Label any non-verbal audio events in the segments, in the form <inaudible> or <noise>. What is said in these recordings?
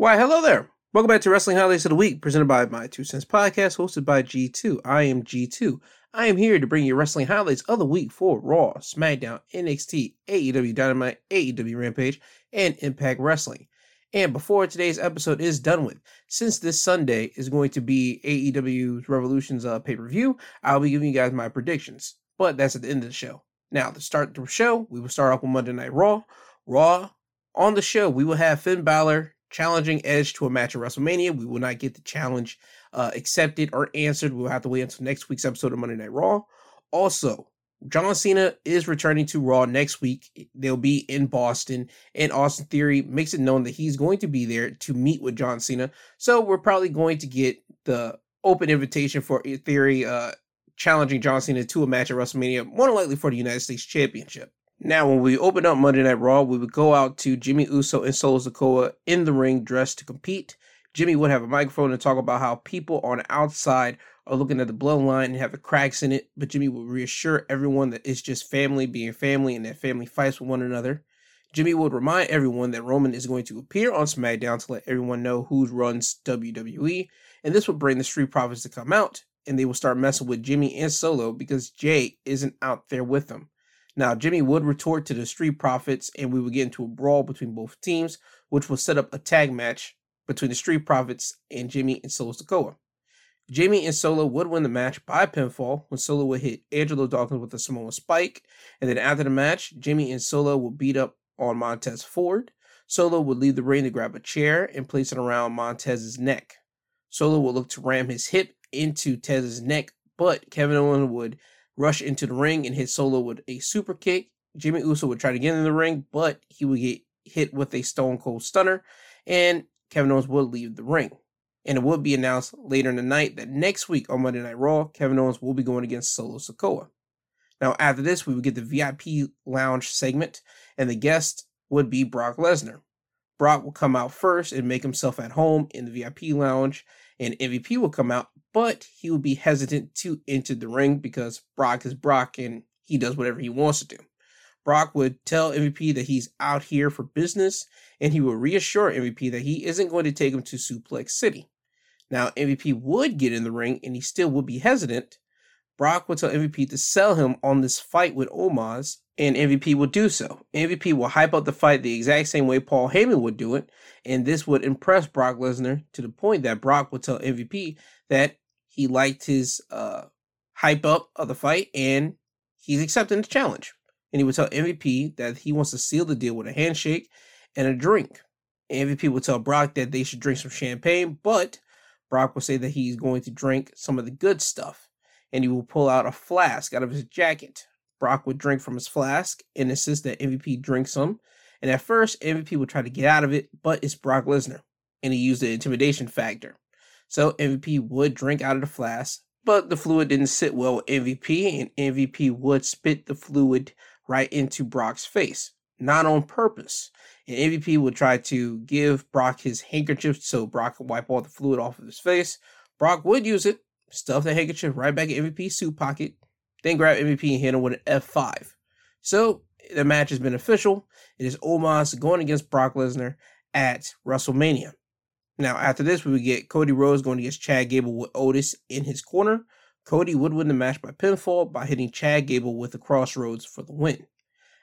Why, hello there. Welcome back to Wrestling Highlights of the Week, presented by My Two Cents Podcast, hosted by G2. I am G2. I am here to bring you wrestling highlights of the week for Raw, SmackDown, NXT, AEW Dynamite, AEW Rampage, and Impact Wrestling. And before today's episode is done with, since this Sunday is going to be AEW's Revolution's uh, pay per view, I'll be giving you guys my predictions. But that's at the end of the show. Now, to start the show, we will start off with Monday Night Raw. Raw, on the show, we will have Finn Balor challenging Edge to a match at WrestleMania. We will not get the challenge uh, accepted or answered. We'll have to wait until next week's episode of Monday Night Raw. Also, John Cena is returning to Raw next week. They'll be in Boston, and Austin Theory makes it known that he's going to be there to meet with John Cena. So we're probably going to get the open invitation for Theory uh, challenging John Cena to a match at WrestleMania, more likely for the United States Championship. Now, when we open up Monday Night Raw, we would go out to Jimmy Uso and Solo Sikoa in the ring dressed to compete. Jimmy would have a microphone to talk about how people on the outside are looking at the bloodline and have the cracks in it, but Jimmy would reassure everyone that it's just family being family and that family fights with one another. Jimmy would remind everyone that Roman is going to appear on SmackDown to let everyone know who runs WWE, and this would bring the Street Profits to come out, and they will start messing with Jimmy and Solo because Jay isn't out there with them. Now, Jimmy would retort to the Street Profits, and we would get into a brawl between both teams, which will set up a tag match between the Street Profits and Jimmy and Solo Sikoa. Jimmy and Solo would win the match by pinfall when Solo would hit Angelo Dawkins with a Samoan spike, and then after the match, Jimmy and Solo would beat up on Montez Ford. Solo would leave the ring to grab a chair and place it around Montez's neck. Solo would look to ram his hip into Tez's neck, but Kevin Owens would rush into the ring and hit Solo with a super kick. Jimmy Uso would try to get in the ring, but he would get hit with a Stone Cold Stunner, and Kevin Owens would leave the ring. And it would be announced later in the night that next week on Monday Night Raw, Kevin Owens will be going against Solo Sikoa. Now, after this, we would get the VIP lounge segment, and the guest would be Brock Lesnar. Brock will come out first and make himself at home in the VIP lounge, and MVP will come out, but he will be hesitant to enter the ring because Brock is Brock and he does whatever he wants to do. Brock would tell MVP that he's out here for business, and he will reassure MVP that he isn't going to take him to Suplex City. Now, MVP would get in the ring and he still would be hesitant. Brock would tell MVP to sell him on this fight with Omos, and MVP would do so. MVP will hype up the fight the exact same way Paul Heyman would do it, and this would impress Brock Lesnar to the point that Brock would tell MVP that he liked his uh, hype up of the fight and he's accepting the challenge. And he would tell MVP that he wants to seal the deal with a handshake and a drink. MVP would tell Brock that they should drink some champagne, but Brock will say that he's going to drink some of the good stuff. And he will pull out a flask out of his jacket Brock would drink from his flask and insist that MVP drink some. And at first, MVP would try to get out of it, but it's Brock Lesnar, and he used the intimidation factor. So MVP would drink out of the flask, but the fluid didn't sit well with MVP, and MVP would spit the fluid right into Brock's face, not on purpose. And MVP would try to give Brock his handkerchief so Brock could wipe all the fluid off of his face. Brock would use it, stuff the handkerchief right back in MVP's suit pocket, then grab MVP and hit him with an F5. So the match has been official. It is Omos going against Brock Lesnar at WrestleMania. Now, after this, we would get Cody Rhodes going against Chad Gable with Otis in his corner. Cody would win the match by pinfall by hitting Chad Gable with the crossroads for the win.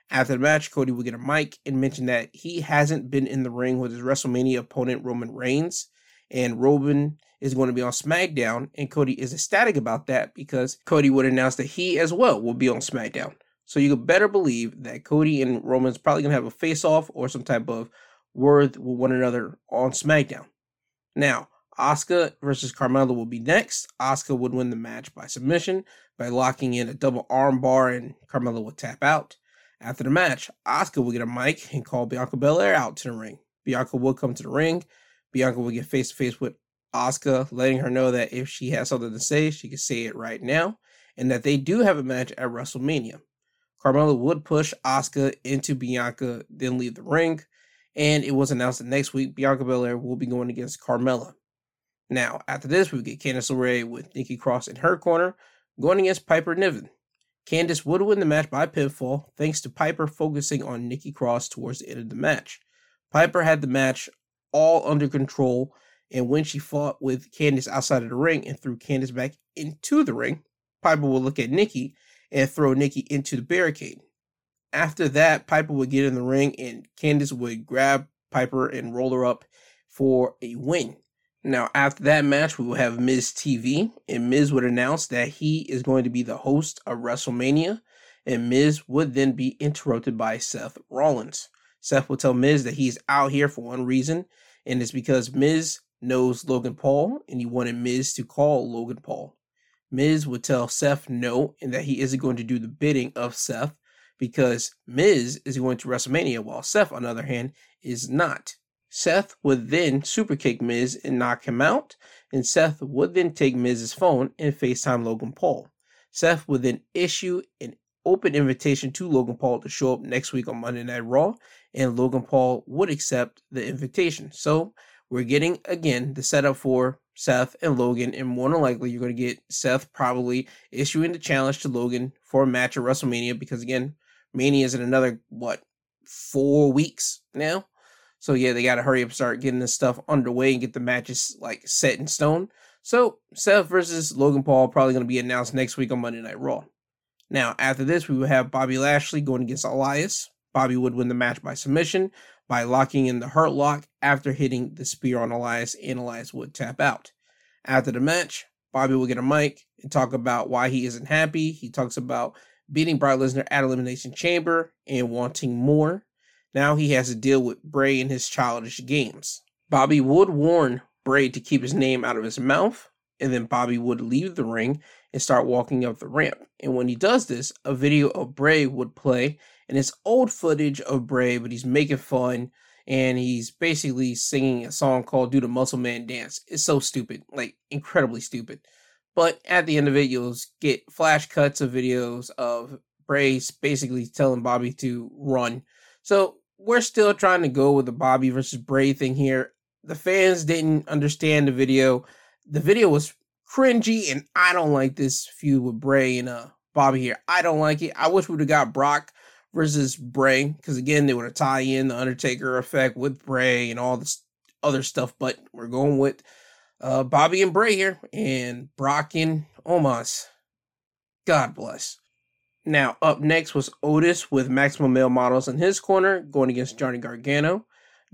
After the match, Cody would get a mic and mention that he hasn't been in the ring with his WrestleMania opponent Roman Reigns, and Roman is going to be on SmackDown, and Cody is ecstatic about that because Cody would announce that he as well will be on SmackDown. So you could better believe that Cody and Roman's probably going to have a face off or some type of word with one another on SmackDown. Now, Asuka versus Carmella will be next. Asuka would win the match by submission by locking in a double armbar, and Carmella would tap out. After the match, Asuka will get a mic and call Bianca Belair out to the ring. Bianca will come to the ring. Bianca would get face to face with Asuka, letting her know that if she has something to say, she can say it right now, and that they do have a match at WrestleMania. Carmella would push Asuka into Bianca, then leave the ring, and it was announced that next week Bianca Belair will be going against Carmella. Now, after this, we get Candice LeRae with Nikki Cross in her corner, going against Piper Niven. Candice would win the match by pinfall, thanks to Piper focusing on Nikki Cross towards the end of the match. Piper had the match all under control. And when she fought with Candice outside of the ring and threw Candice back into the ring, Piper would look at Nikki and throw Nikki into the barricade. After that, Piper would get in the ring and Candice would grab Piper and roll her up for a win. Now, after that match, we will have Miz TV, and Miz would announce that he is going to be the host of WrestleMania, and Miz would then be interrupted by Seth Rollins. Seth will tell Miz that he's out here for one reason, and it's because Miz knows Logan Paul, and he wanted Miz to call Logan Paul. Miz would tell Seth no, and that he isn't going to do the bidding of Seth because Miz is going to WrestleMania, while Seth, on the other hand, is not. Seth would then superkick Miz and knock him out, and Seth would then take Miz's phone and FaceTime Logan Paul. Seth would then issue an open invitation to Logan Paul to show up next week on Monday Night Raw, and Logan Paul would accept the invitation. So we're getting again the setup for Seth and Logan, and more than likely you're going to get Seth probably issuing the challenge to Logan for a match at WrestleMania because again, Mania is in another what four weeks now. So yeah, they got to hurry up, start getting this stuff underway, and get the matches like set in stone. So Seth versus Logan Paul probably going to be announced next week on Monday Night Raw. Now after this, we will have Bobby Lashley going against Elias. Bobby would win the match by submission by locking in the Hurt Lock after hitting the spear on Elias, and Elias would tap out. After the match, Bobby will get a mic and talk about why he isn't happy. He talks about beating Brock Lesnar at Elimination Chamber and wanting more. Now he has to deal with Bray and his childish games. Bobby would warn Bray to keep his name out of his mouth, and then Bobby would leave the ring and start walking up the ramp. And when he does this, a video of Bray would play, and it's old footage of Bray, but he's making fun and he's basically singing a song called Do the Muscle Man Dance. It's so stupid, like incredibly stupid. But at the end of it, you'll get flash cuts of videos of Bray basically telling Bobby to run. So we're still trying to go with the Bobby versus Bray thing here. The fans didn't understand the video. The video was cringy, and I don't like this feud with Bray and uh Bobby here. I don't like it. I wish we would have got Brock versus Bray because again they would to tie in the Undertaker effect with Bray and all this other stuff. But we're going with uh Bobby and Bray here, and Brock and Omos. God bless. Now, up next was Otis with Maximum Male Models in his corner, going against Johnny Gargano.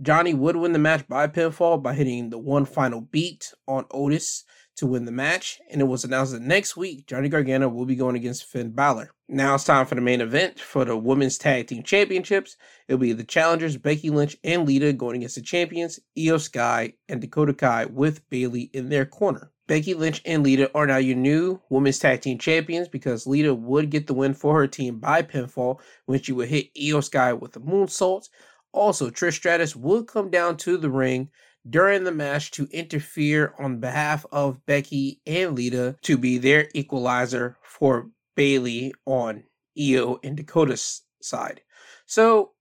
Johnny would win the match by pinfall by hitting the one final beat on Otis to win the match, and it was announced that next week Johnny Gargano will be going against Finn Balor. Now it's time for the main event for the Women's Tag Team Championships. It'll be the challengers Becky Lynch and Lita going against the champions Iyo Sky and Dakota Kai with Bayley in their corner. Becky Lynch and Lita are now your new women's tag team champions because Lita would get the win for her team by pinfall when she would hit Iyo Sky with a moonsault. Also, Trish Stratus would come down to the ring during the match to interfere on behalf of Becky and Lita to be their equalizer for Bayley on Iyo and Dakota's side. So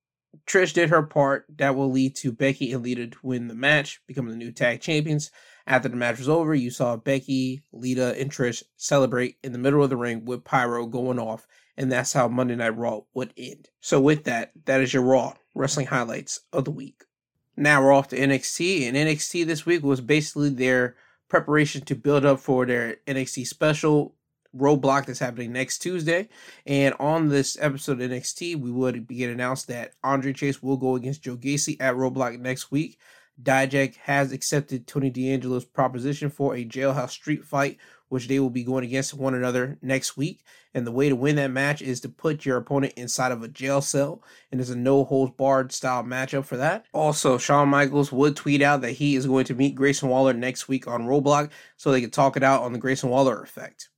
Trish did her part. That will lead to Becky and Lita to win the match, becoming the new tag champions. After the match was over, you saw Becky, Lita, and Trish celebrate in the middle of the ring with Pyro going off, and that's how Monday Night Raw would end. So, with that, that is your Raw wrestling highlights of the week. Now we're off to NXT, and NXT this week was basically their preparation to build up for their NXT special roadblock that's happening next Tuesday. And on this episode of NXT, we would begin announced that Andre Chase will go against Joe Gacy at Roadblock next week. Dijak has accepted Tony D'Angelo's proposition for a jailhouse street fight, which they will be going against one another next week. And the way to win that match is to put your opponent inside of a jail cell, and there's a no holds barred style matchup for that. Also, Shawn Michaels would tweet out that he is going to meet Grayson Waller next week on Roadblock so they can talk it out on the Grayson Waller effect.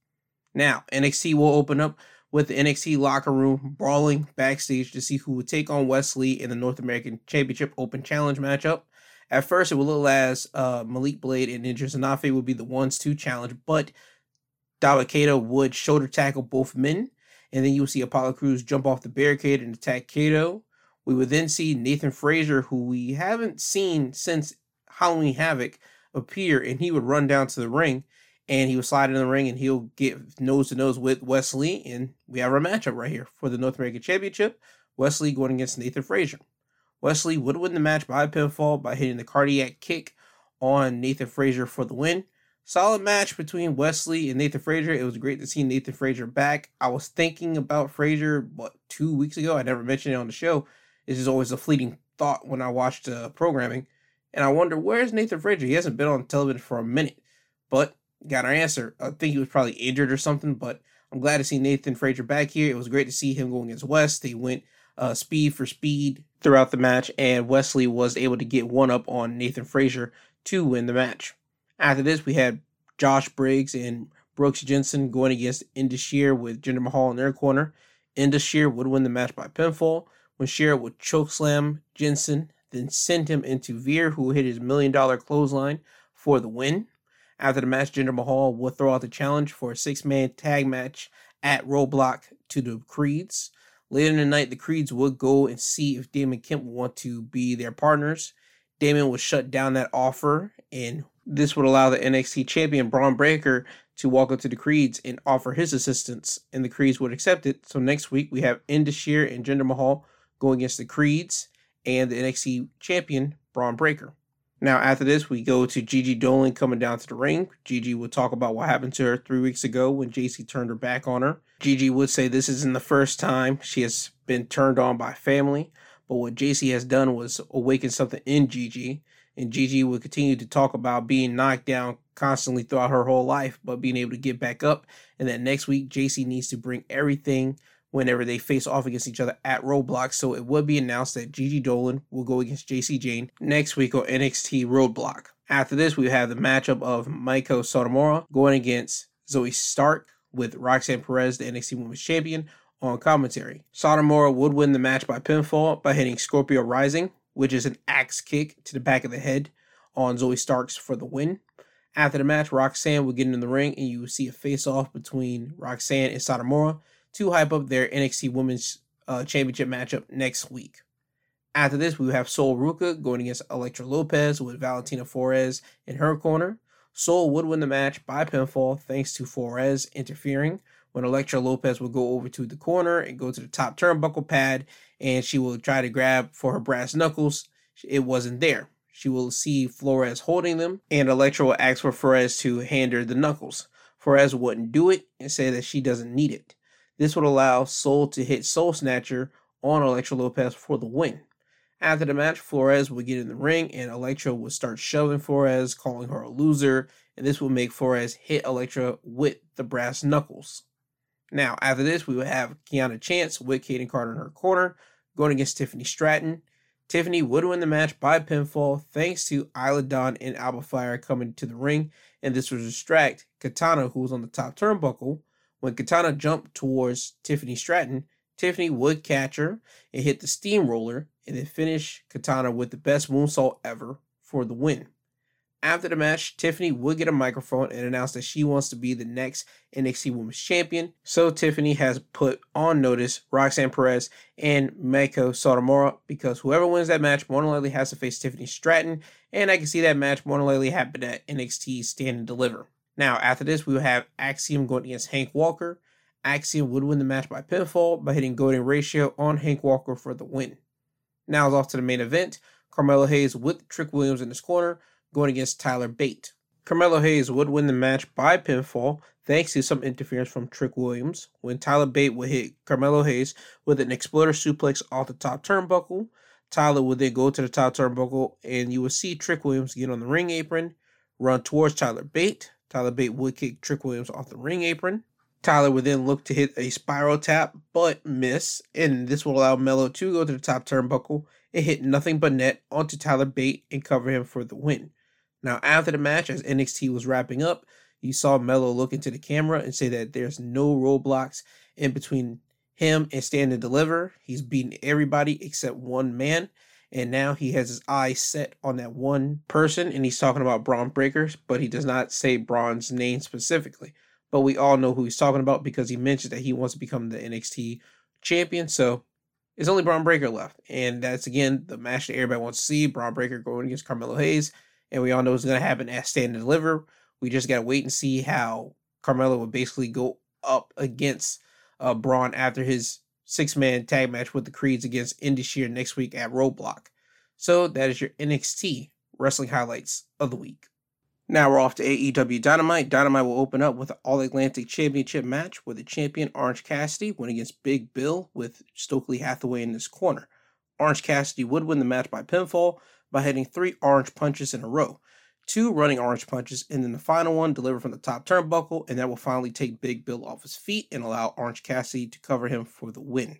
Now, NXT will open up with the NXT locker room brawling backstage to see who would take on Wes Lee in the North American Championship Open Challenge matchup. At first, it would look as uh, Malik Blade and Ninja Sanafe would be the ones to challenge, but Dabba-Kato would shoulder tackle both men, and then you would see Apollo Crews jump off the barricade and attack Kato. We would then see Nathan Frazer, who we haven't seen since Halloween Havoc, appear, and he would run down to the ring, and he would slide in the ring, and he'll get nose to nose with Wes Lee. And we have our matchup right here for the North American Championship. Wes Lee going against Nathan Frazer. Wesley would win the match by pinfall by hitting the cardiac kick on Nathan Frazer for the win. Solid match between Wes Lee and Nathan Frazer. It was great to see Nathan Frazer back. I was thinking about Frazer, what, two weeks ago? I never mentioned it on the show. This is always a fleeting thought when I watched uh, programming. And I wonder, where's Nathan Frazer? He hasn't been on television for a minute. But got our answer. I think he was probably injured or something, but I'm glad to see Nathan Frazer back here. It was great to see him going against West. They went uh, speed for speed throughout the match, and Wes Lee was able to get one up on Nathan Frazer to win the match. After this, we had Josh Briggs and Brooks Jensen going against Indus Sher with Jinder Mahal in their corner. Indus Sher would win the match by pinfall when Sher would chokeslam Jensen, then send him into Veer, who hit his million dollar clothesline for the win. After the match, Jinder Mahal would throw out the challenge for a six man tag match at Roadblock to the Creeds. Later in the night, the Creeds would go and see if Damon Kemp want to be their partners. Damon would shut down that offer, and this would allow the NXT champion Bron Breakker to walk up to the Creeds and offer his assistance, and the Creeds would accept it. So next week we have Indus Sher and Jinder Mahal going against the Creeds and the NXT champion Bron Breakker. Now, after this, we go to Gigi Dolan coming down to the ring. Gigi would talk about what happened to her three weeks ago when Jacy turned her back on her. Gigi would say this isn't the first time she has been turned on by family, but what Jacy has done was awaken something in Gigi. And Gigi would continue to talk about being knocked down constantly throughout her whole life, but being able to get back up. And that next week, Jacy needs to bring everything whenever they face off against each other at Roadblock. So it would be announced that Gigi Dolan will go against Jacy Jayne next week on NXT Roadblock. After this, we have the matchup of Meiko Satomura going against Zoey Stark with Roxanne Perez, the NXT Women's Champion, on commentary. Satomura would win the match by pinfall by hitting Scorpio Rising, which is an axe kick to the back of the head on Zoey Starks for the win. After the match, Roxanne would get in the ring and you would see a face off between Roxanne and Satomura to hype up their NXT Women's uh, Championship matchup next week. After this, we have Sol Ruka going against Elektra Lopez with Valentina Flores in her corner. Sol would win the match by pinfall thanks to Flores interfering when Elektra Lopez would go over to the corner and go to the top turnbuckle pad and she will try to grab for her brass knuckles. It wasn't there. She will see Flores holding them and Elektra will ask for Flores to hand her the knuckles. Flores wouldn't do it and say that she doesn't need it. This would allow Sol to hit Soul Snatcher on Elektra Lopez for the win. After the match, Flores would get in the ring and Elektra would start shoving Flores, calling her a loser, and this would make Flores hit Elektra with the brass knuckles. Now, after this, we would have Katana Chance with Kayden Carter in her corner, going against Tiffany Stratton. Tiffany would win the match by pinfall thanks to Isla Dawn and Alba Fyre coming to the ring, and this would distract Katana, who was on the top turnbuckle, when Katana jumped towards Tiffany Stratton, Tiffany would catch her and hit the steamroller and then finish Katana with the best moonsault ever for the win. After the match, Tiffany would get a microphone and announce that she wants to be the next NXT Women's Champion. So Tiffany has put on notice Roxanne Perez and Meiko Satomura because whoever wins that match more than likely has to face Tiffany Stratton, and I can see that match more than likely happen at NXT Stand and Deliver. Now, after this, we will have Axiom going against Hank Walker. Axiom would win the match by pinfall by hitting Golden Ratio on Hank Walker for the win. Now it's off to the main event. Carmelo Hayes with Trick Williams in his corner going against Tyler Bate. Carmelo Hayes would win the match by pinfall thanks to some interference from Trick Williams when Tyler Bate would hit Carmelo Hayes with an exploder suplex off the top turnbuckle. Tyler would then go to the top turnbuckle and you would see Trick Williams get on the ring apron, run towards Tyler Bate. Tyler Bate would kick Trick Williams off the ring apron. Tyler would then look to hit a spiral tap, but miss, and this will allow Mello to go to the top turnbuckle and hit nothing but net onto Tyler Bate and cover him for the win. Now, after the match, as NXT was wrapping up, you saw Mello look into the camera and say that there's no roadblocks in between him and Stand and Deliver. He's beaten everybody except one man, and now he has his eyes set on that one person and he's talking about Bron Breakkers, but he does not say Bron's name specifically. But we all know who he's talking about because he mentioned that he wants to become the NXT champion. So it's only Bron Breakker left. And that's again the match that everybody wants to see. Bron Breakker going against Carmelo Hayes. And we all know it's gonna happen at Stand and Deliver. We just gotta wait and see how Carmelo will basically go up against uh, Bron after his six man tag match with the Creeds against Indus Sher next week at Roadblock. So that is your NXT wrestling highlights of the week. Now we're off to AEW Dynamite. Dynamite will open up with an All Atlantic Championship match where the champion Orange Cassidy went against Big Bill with Stokely Hathaway in this corner. Orange Cassidy would win the match by pinfall by hitting three orange punches in a row. Two running orange punches, and then the final one delivered from the top turnbuckle, and that will finally take Big Bill off his feet and allow Orange Cassidy to cover him for the win.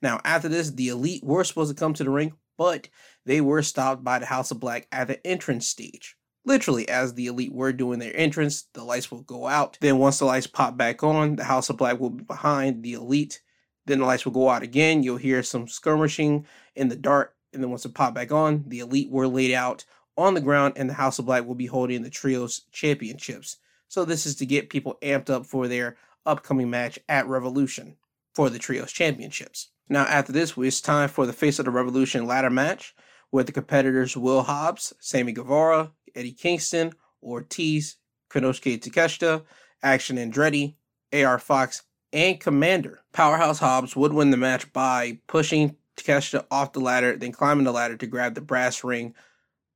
Now, after this, the Elite were supposed to come to the ring, but they were stopped by the House of Black at the entrance stage. Literally, as the Elite were doing their entrance, the lights will go out. Then, once the lights pop back on, the House of Black will be behind the Elite. Then the lights will go out again. You'll hear some skirmishing in the dark. And then once it pop back on, the Elite were laid out on the ground, and the House of Black will be holding the Trios Championships. So, this is to get people amped up for their upcoming match at Revolution for the Trios Championships. Now, after this, it's time for the Face of the Revolution ladder match with the competitors Will Hobbs, Sammy Guevara, Eddie Kingston, Ortiz, Konosuke Takeshita, Action Andretti, AR Fox, and Komander. Powerhouse Hobbs would win the match by pushing Takeshita off the ladder, then climbing the ladder to grab the brass ring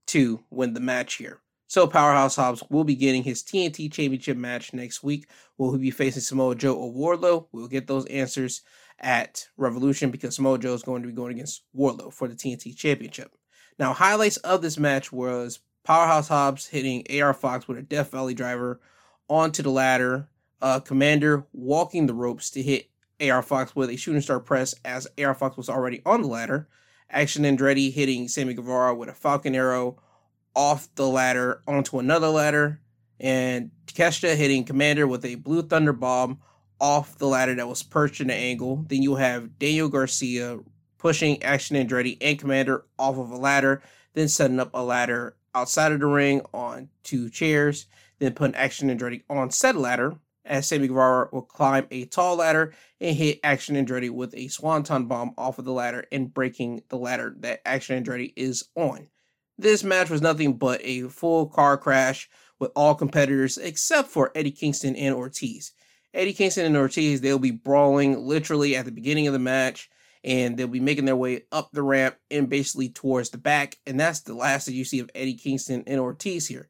to win the match here. So Powerhouse Hobbs will be getting his TNT Championship match next week. Will he be facing Samoa Joe or Wardlow? We'll get those answers at Revolution because Samoa Joe is going to be going against Wardlow for the TNT Championship. Now, highlights of this match was Powerhouse Hobbs hitting AR Fox with a Death Valley driver onto the ladder. Uh, Komander walking the ropes to hit AR Fox with a shooting star press as AR Fox was already on the ladder. Action Andretti hitting Sammy Guevara with a Falcon Arrow off the ladder onto another ladder, and Takeshita hitting Komander with a Blue Thunder Bomb off the ladder that was perched in an angle. Then you have Daniel Garcia pushing Action Andretti and Komander off of a ladder, then setting up a ladder outside of the ring on two chairs, then putting Action Andretti on said ladder as Sammy Guevara will climb a tall ladder and hit Action Andretti with a Swanton bomb off of the ladder and breaking the ladder that Action Andretti is on. This match was nothing but a full car crash with all competitors except for Eddie Kingston and Ortiz. Eddie Kingston and Ortiz, they'll be brawling literally at the beginning of the match and they'll be making their way up the ramp and basically towards the back. And that's the last that you see of Eddie Kingston and Ortiz here.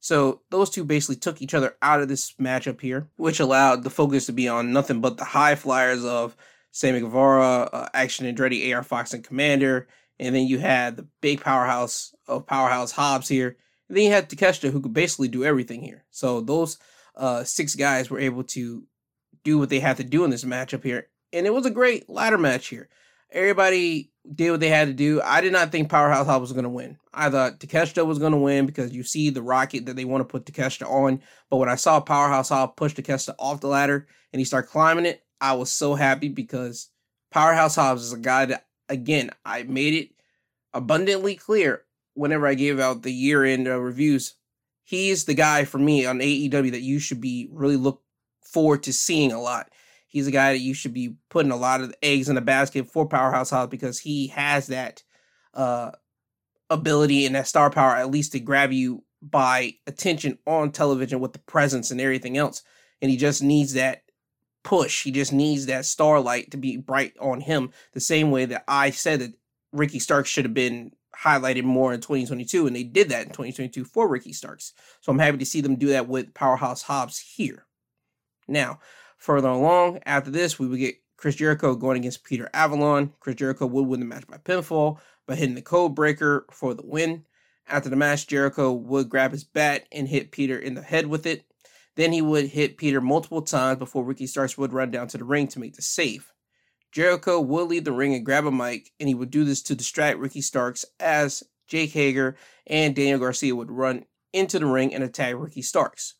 So those two basically took each other out of this matchup here, which allowed the focus to be on nothing but the high flyers of Sammy Guevara, uh, Action Andretti, AR Fox, and Komander. and then you had the big powerhouse of Powerhouse Hobbs here. And then you had Takeshita, who could basically do everything here. So those uh, six guys were able to do what they had to do in this matchup here. And it was a great ladder match here. Everybody did what they had to do. I did not think Powerhouse Hobbs was going to win. I thought Takeshita was going to win because you see the rocket that they want to put Takeshita on. But when I saw Powerhouse Hobbs push Takeshita off the ladder and he started climbing it, I was so happy because Powerhouse Hobbs is a guy that again, I made it abundantly clear whenever I gave out the year end uh, reviews. He's the guy for me on AEW that you should be really look forward to seeing a lot. He's a guy that you should be putting a lot of eggs in the basket for Powerhouse Hobbs because he has that uh, ability and that star power at least to grab you by attention on television with the presence and everything else. And he just needs that push. He just needs that starlight to be bright on him, the same way that I said that Ricky Starks should have been highlighted more in 2022, and they did that in 2022 for Ricky Starks. So I'm happy to see them do that with Powerhouse Hobbs here. Now, further along, after this, we would get Chris Jericho going against Peter Avalon. Chris Jericho would win the match by pinfall by hitting the code breaker for the win. After the match, Jericho would grab his bat and hit Peter in the head with it. Then he would hit Peter multiple times before Ricky Starks would run down to the ring to make the save. Jericho would leave the ring and grab a mic, and he would do this to distract Ricky Starks as Jake Hager and Daniel Garcia would run into the ring and attack Ricky Starks.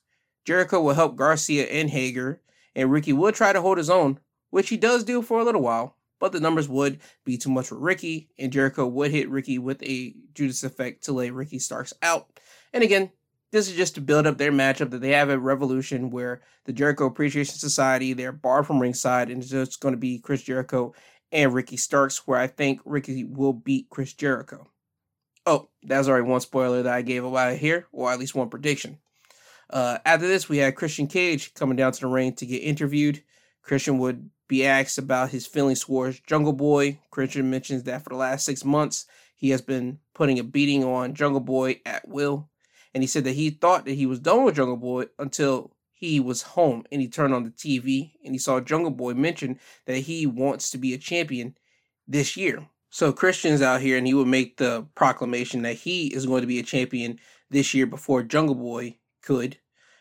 Jericho would help Garcia and Hager, and Ricky would try to hold his own, which he does do for a little while, but the numbers would be too much for Ricky, and Jericho would hit Ricky with a Judas effect to lay Ricky Starks out. And again, this is just to build up their matchup that they have at Revolution, where the Jericho Appreciation Society they're barred from ringside, and it's just going to be Chris Jericho and Ricky Starks, where I think Ricky will beat Chris Jericho. Oh, that's already one spoiler that I gave away here, or at least one prediction. Uh, after this, we had Christian Cage coming down to the ring to get interviewed. Christian would be asked about his feelings towards Jungle Boy, Christian mentions that for the last six months, he has been putting a beating on Jungle Boy at will. And he said that he thought that he was done with Jungle Boy until he was home and he turned on the TV and he saw Jungle Boy mention that he wants to be a champion this year. So Christian's out here and he would make the proclamation that he is going to be a champion this year before Jungle Boy could.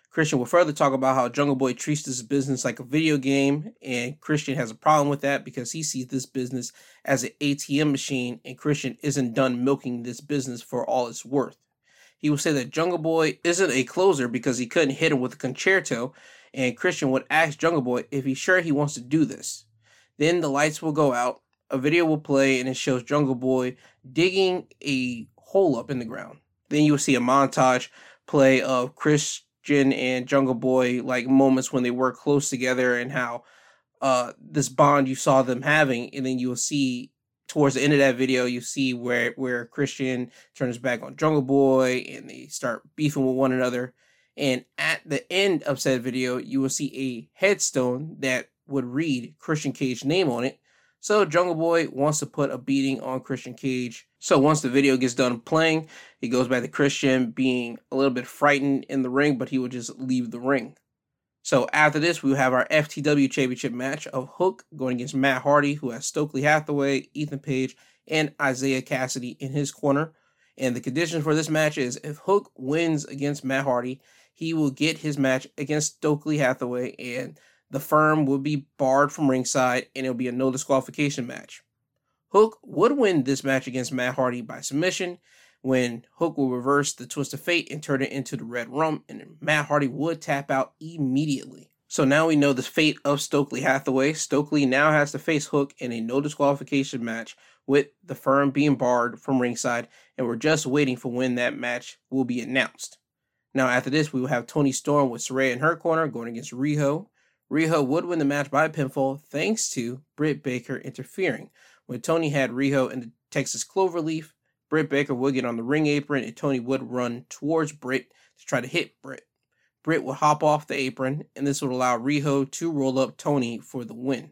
Christian will further talk about how Jungle Boy treats this business like a video game, and Christian has a problem with that because he sees this business as an ATM machine, and Christian isn't done milking this business for all it's worth. He will say that Jungle Boy isn't a closer because he couldn't hit him with a Con-Chair-To, and Christian would ask Jungle Boy if he's sure he wants to do this. Then the lights will go out, a video will play, and it shows Jungle Boy digging a hole up in the ground. Then you will see a montage play of Christian and Jungle Boy like moments when they work close together and how uh this bond you saw them having and then you will see towards the end of that video you see where where Christian turns back on Jungle Boy and they start beefing with one another and at the end of said video you will see a headstone that would read Christian Cage name on it so Jungle Boy wants to put a beating on Christian Cage. So once the video gets done playing, he goes back to Christian being a little bit frightened in the ring, but he will just leave the ring. So after this, we will have our FTW Championship match of Hook going against Matt Hardy, who has Stokely Hathaway, Ethan Page, and Isiah Kassidy in his corner. And the condition for this match is if Hook wins against Matt Hardy, he will get his match against Stokely Hathaway and the firm will be barred from ringside and it'll be a no disqualification match. Hook would win this match against Matt Hardy by submission when Hook will reverse the twist of fate and turn it into the red rum, and Matt Hardy would tap out immediately. So now we know the fate of Stokely Hathaway. Stokely now has to face Hook in a no disqualification match with the firm being barred from ringside, and we're just waiting for when that match will be announced. Now, after this, we will have Toni Storm with Saraya in her corner going against Riho. Riho would win the match by pinfall thanks to Britt Baker interfering. When Toni had Riho in the Texas Cloverleaf, Britt Baker would get on the ring apron and Toni would run towards Britt to try to hit Britt. Britt would hop off the apron, and this would allow Riho to roll up Toni for the win.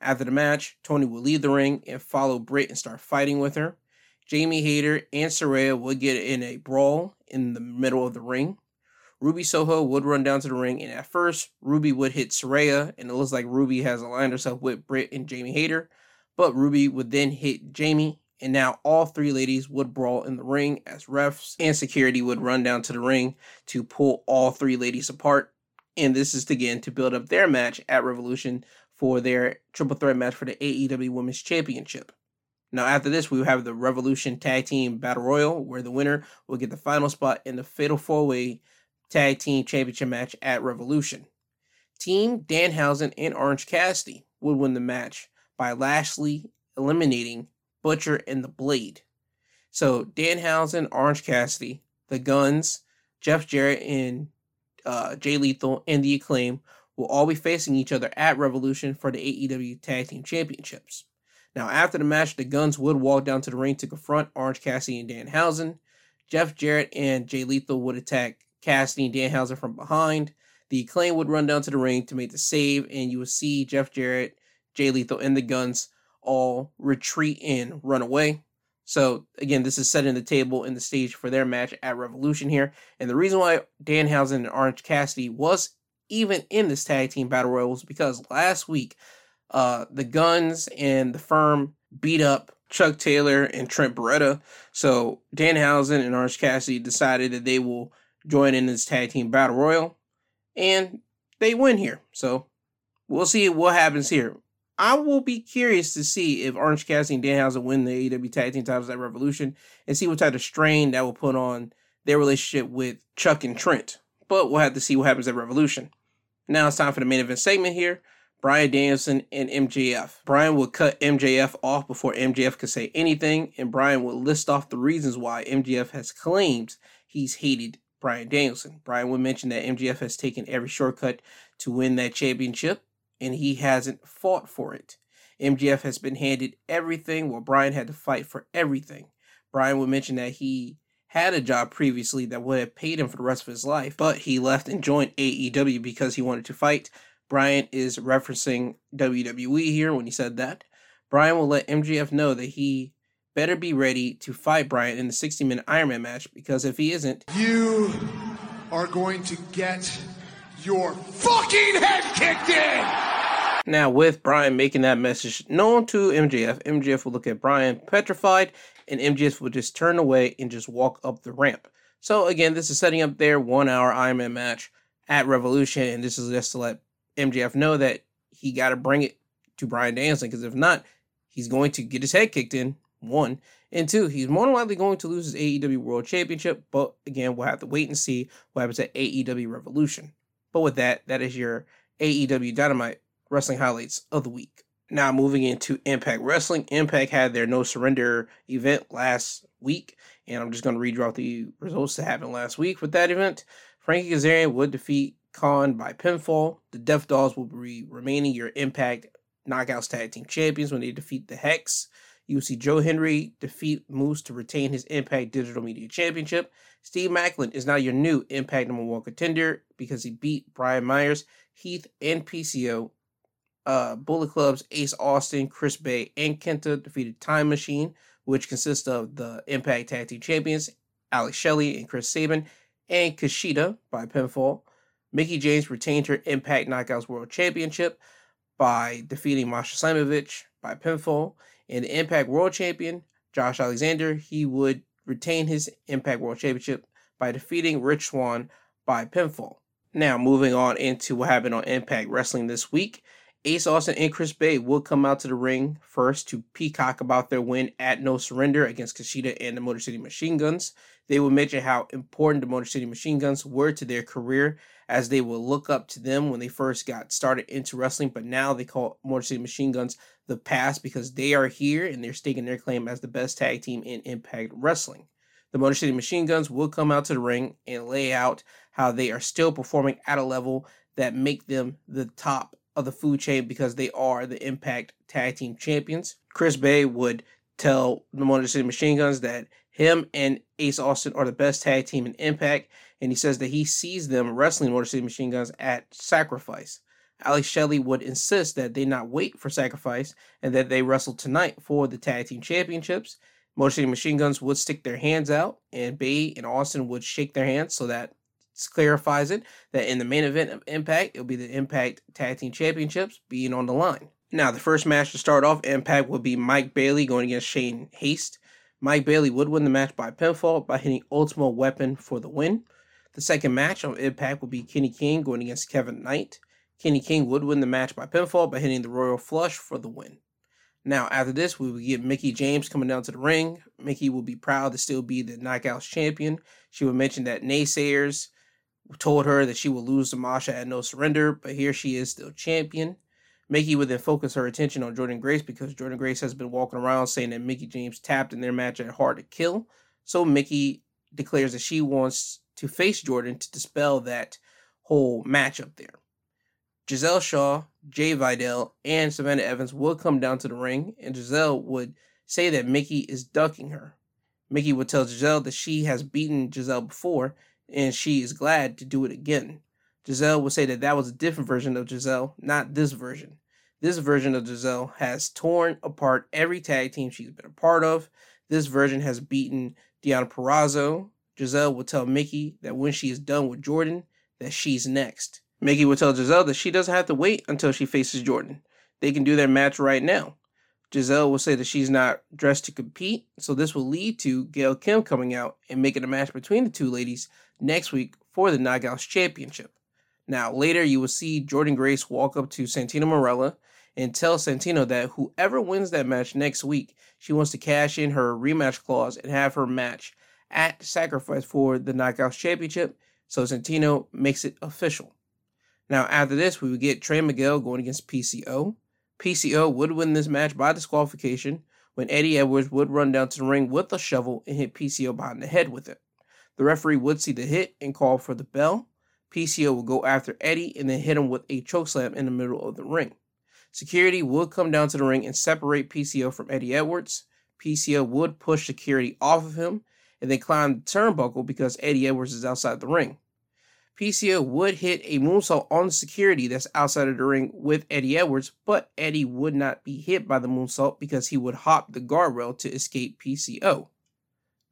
After the match, Toni would leave the ring and follow Britt and start fighting with her. Jamie Hayter and Saraya would get in a brawl in the middle of the ring. Ruby Soho would run down to the ring, and at first, Ruby would hit Saraya, and it looks like Ruby has aligned herself with Britt and Jamie Hayter. But Ruby would then hit Jamie, and now all three ladies would brawl in the ring as refs and security would run down to the ring to pull all three ladies apart. And this is again to build up their match at Revolution for their triple threat match for the AEW Women's Championship. Now, after this, we have the Revolution Tag Team Battle Royal, where the winner will get the final spot in the Fatal Four Way Tag Team Championship match at Revolution. Team Danhausen and Orange Cassidy would win the match by Lashley eliminating Butcher and the Blade. So Danhausen, Orange Cassidy, the Guns, Jeff Jarrett, and uh, Jay Lethal and the Acclaim will all be facing each other at Revolution for the AEW Tag Team Championships. Now, after the match, the Guns would walk down to the ring to confront Orange Cassidy and Danhausen. Jeff Jarrett and Jay Lethal would attack Cassidy and Danhausen from behind. The Acclaim would run down to the ring to make the save, and you would see Jeff Jarrett, Jay Lethal, and the Guns all retreat and run away. So again, this is setting the table and the stage for their match at Revolution here. And the reason why Danhausen and Orange Cassidy was even in this tag team battle royal was because last week, uh, the Guns and the Firm beat up Chuck Taylor and Trent Beretta. So Danhausen and Orange Cassidy decided that they will join in this tag team battle royal, and they win here. So we'll see what happens here. I will be curious to see if Orange Cassidy and Danhausen win the AEW Tag Team titles at Revolution and see what type of strain that will put on their relationship with Chuck and Trent. But we'll have to see what happens at Revolution. Now it's time for the main event segment here. Bryan Danielson and MJF. Bryan will cut MJF off before MJF could say anything, and Bryan will list off the reasons why MJF has claimed he's hated Bryan Danielson. Bryan would mention that MJF has taken every shortcut to win that championship, and he hasn't fought for it. MJF has been handed everything while Bryan had to fight for everything. Bryan would mention that he had a job previously that would have paid him for the rest of his life, but he left and joined AEW because he wanted to fight Bryan is referencing WWE here when he said that. Bryan will let MJF know that he better be ready to fight Bryan in the 60 minute Ironman match because if he isn't, you are going to get your fucking head kicked in! Now, with Bryan making that message known to MJF, MJF will look at Bryan petrified, and MJF will just turn away and just walk up the ramp. So, again, this is setting up their one hour Iron Man match at Revolution, and this is just to let MJF know that he got to bring it to Bryan Danielson because if not, he's going to get his head kicked in. One and two, he's more than likely going to lose his AEW World Championship. But again, we'll have to wait and see what happens at AEW Revolution. But with that, that is your AEW Dynamite wrestling highlights of the week. Now moving into Impact Wrestling. Impact had their No Surrender event last week, and I'm just going to read the results that happened last week with that event. Frankie Kazarian would defeat Khan by pinfall. The Death Dollz will be remaining your Impact Knockouts Tag Team Champions when they defeat the Hex. You see Joe Hendry defeat Moose to retain his Impact Digital Media Championship. Steve Maclin is now your new Impact number one contender because he beat Brian Myers, Heath, and PCO. Uh, Bullet Club's Ace Austin, Chris Bey, and Kenta defeated Time Machine, which consists of the Impact Tag Team Champions, Alex Shelley and Chris Sabin, and Kushida by pinfall. Mickie James retained her Impact Knockouts World Championship by defeating Masha Slamovich by pinfall. And the Impact World Champion, Josh Alexander, he would retain his Impact World Championship by defeating Rich Swann by pinfall. Now, moving on into what happened on Impact Wrestling this week. Ace Austin and Chris Bey will come out to the ring first to peacock about their win at No Surrender against Kushida and the Motor City Machine Guns. They will mention how important the Motor City Machine Guns were to their career as they will look up to them when they first got started into wrestling, but now they call Motor City Machine Guns the past because they are here and they're staking their claim as the best tag team in Impact Wrestling. The Motor City Machine Guns will come out to the ring and lay out how they are still performing at a level that make them the top of the food chain because they are the Impact Tag Team Champions. Chris Bey would tell the Motor City Machine Guns that him and Ace Austin are the best tag team in Impact, and he says that he sees them wrestling Motor City Machine Guns at Sacrifice. Alex Shelley would insist that they not wait for Sacrifice and that they wrestle tonight for the tag team championships. Motor City Machine Guns would stick their hands out, and Bey and Austin would shake their hands so that clarifies it that in the main event of Impact, it'll be the Impact Tag Team Championships being on the line. Now, the first match to start off, Impact will be Mike Bailey going against Shane Haste. Mike Bailey would win the match by pinfall by hitting Ultimate Weapon for the win. The second match on Impact would be Kenny King going against Kevin Knight. Kenny King would win the match by pinfall by hitting the Royal Flush for the win. Now, after this, we will get Mickie James coming down to the ring. Mickie will be proud to still be the Knockouts champion. She would mention that naysayers told her that she would lose to Masha at No Surrender, but here she is still champion. Mickie would then focus her attention on Jordynne Grace because Jordynne Grace has been walking around saying that Mickie James tapped in their match at Hard to Kill. So Mickie declares that she wants to face Jordynne to dispel that whole matchup there. Giselle Shaw, Jai Vidal, and Savannah Evans would come down to the ring, and Giselle would say that Mickie is ducking her. Mickie would tell Giselle that she has beaten Giselle before, and she is glad to do it again. Giselle would say that that was a different version of Giselle, not this version. This version of Giselle has torn apart every tag team she's been a part of. This version has beaten Deonna Purrazzo. Giselle will tell Mickie that when she is done with Jordynne, that she's next. Mickie will tell Giselle that she doesn't have to wait until she faces Jordynne. They can do their match right now. Giselle will say that she's not dressed to compete, so this will lead to Gail Kim coming out and making a match between the two ladies next week for the Knockouts Championship. Now, later you will see Jordynne Grace walk up to Santino Marella and tell Santino that whoever wins that match next week, she wants to cash in her rematch clause and have her match at Sacrifice for the Knockouts Championship. So Santino makes it official. Now, after this, we would get Trey Miguel going against PCO. PCO would win this match by disqualification when Eddie Edwards would run down to the ring with a shovel and hit PCO behind the head with it. The referee would see the hit and call for the bell. PCO would go after Eddie and then hit him with a chokeslam in the middle of the ring. Security would come down to the ring and separate PCO from Eddie Edwards. PCO would push security off of him and then climb the turnbuckle because Eddie Edwards is outside the ring. PCO would hit a moonsault on security that's outside of the ring with Eddie Edwards, but Eddie would not be hit by the moonsault because he would hop the guardrail to escape PCO.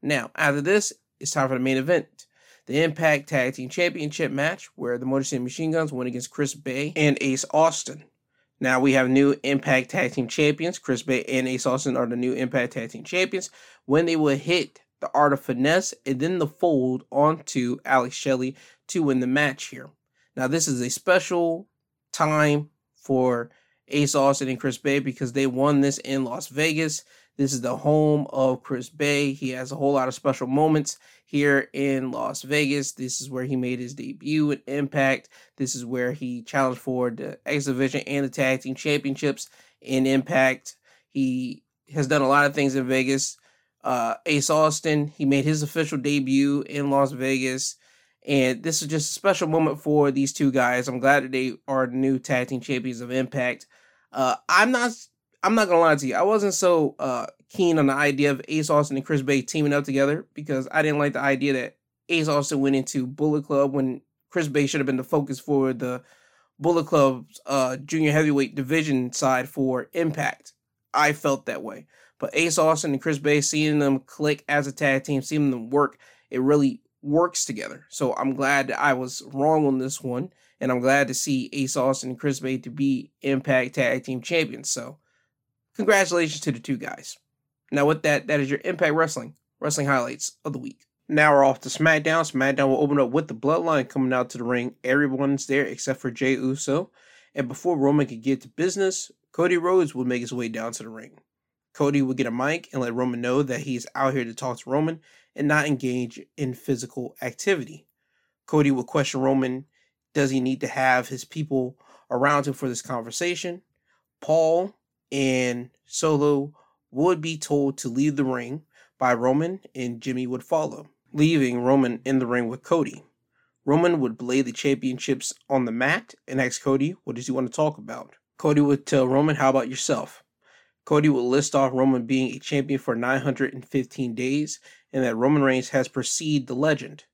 Now, after this, it's time for the main event. The Impact Tag Team Championship match, where the Motor City Machine Guns went against Chris Bey and Ace Austin. Now we have new Impact Tag Team Champions. Chris Bey and Ace Austin are the new Impact Tag Team Champions. When they will hit the Art of Finesse and then the fold onto Alex Shelley to win the match here. Now, this is a special time for Ace Austin and Chris Bey because they won this in Las Vegas. This is the home of Chris Bey. He has a whole lot of special moments here in Las Vegas. This is where he made his debut at Impact. This is where he challenged for the X Division and the Tag Team Championships in Impact. He has done a lot of things in Vegas. Uh, Ace Austin, he made his official debut in Las Vegas. And this is just a special moment for these two guys. I'm glad that they are the new tag team champions of Impact. Uh, I'm not I'm not gonna lie to you. I wasn't so uh, keen on the idea of Ace Austin and Chris Bey teaming up together because I didn't like the idea that Ace Austin went into Bullet Club when Chris Bey should have been the focus for the Bullet Club's uh, junior heavyweight division side for Impact. I felt that way. But Ace Austin and Chris Bey, seeing them click as a tag team, seeing them work, it really works together. So I'm glad that I was wrong on this one, and I'm glad to see Ace Austin and Chris Bey to be Impact Tag Team Champions. So congratulations to the two guys. Now with that, that is your Impact Wrestling wrestling highlights of the week. Now we're off to SmackDown. SmackDown will open up with the Bloodline coming out to the ring. Everyone's there except for Jay Uso. And before Roman could get to business, Cody Rhodes would make his way down to the ring. Cody would get a mic and let Roman know that he's out here to talk to Roman and not engage in physical activity. Cody would question Roman does he need to have his people around him for this conversation? Paul and Solo would be told to leave the ring by Roman, and Jimmy would follow, leaving Roman in the ring with Cody. Roman would lay the championships on the mat and ask Cody, What does he want to talk about? Cody would tell Roman, How about yourself? Cody would list off Roman being a champion for 915 days and that Roman Reigns has preceded the legend.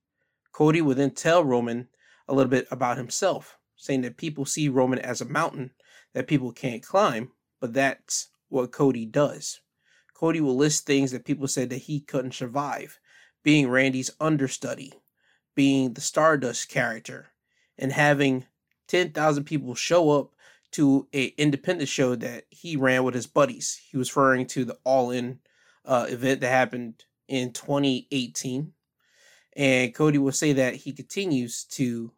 Cody would then tell Roman a little bit about himself, saying that people see Roman as a mountain that people can't climb, but that's what Cody does. Cody will list things that people said that he couldn't survive, being Randy's understudy, being the Stardust character, and having 10,000 people show up to a independent show that he ran with his buddies. He was referring to the All In uh, event that happened in 2018. And Cody will say that he continues to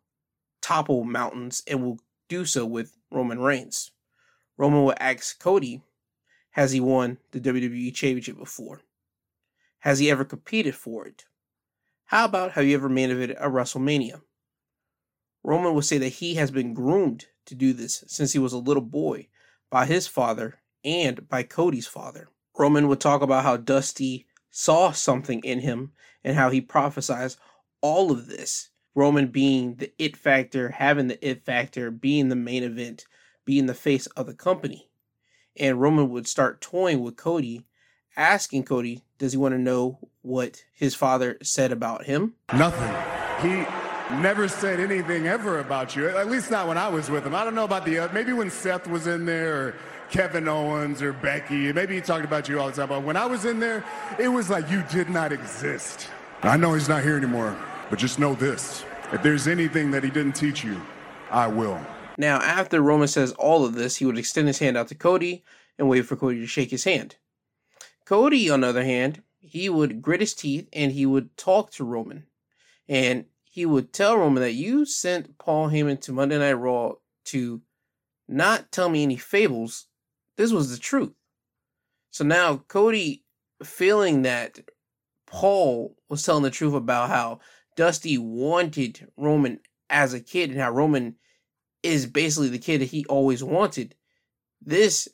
topple mountains and will do so with Roman Reigns. Roman will ask Cody, has he won the WWE Championship before? Has he ever competed for it? How about have you ever main evented a WrestleMania? Roman will say that he has been groomed to do this since he was a little boy by his father and by Cody's father. Roman would talk about how Dusty saw something in him and how he prophesies all of this. Roman being the it factor, having the it factor, being the main event, being the face of the company. And Roman would start toying with Cody, asking Cody, does he want to know what his father said about him? Nothing. He never said anything ever about you. At least not when I was with him. I don't know about the maybe when Seth was in there or Kevin Owens or Becky. Maybe he talked about you all the time. But when I was in there, it was like you did not exist. I know he's not here anymore, but just know this: if there's anything that he didn't teach you, I will. Now, after Roman says all of this, he would extend his hand out to Cody and wait for Cody to shake his hand. Cody, on the other hand, he would grit his teeth and he would talk to Roman. And he would tell Roman that you sent Paul Heyman to Monday Night Raw to not tell me any fables. This was the truth. So now Cody, feeling that Paul was telling the truth about how Dusty wanted Roman as a kid and how Roman is basically the kid that he always wanted, this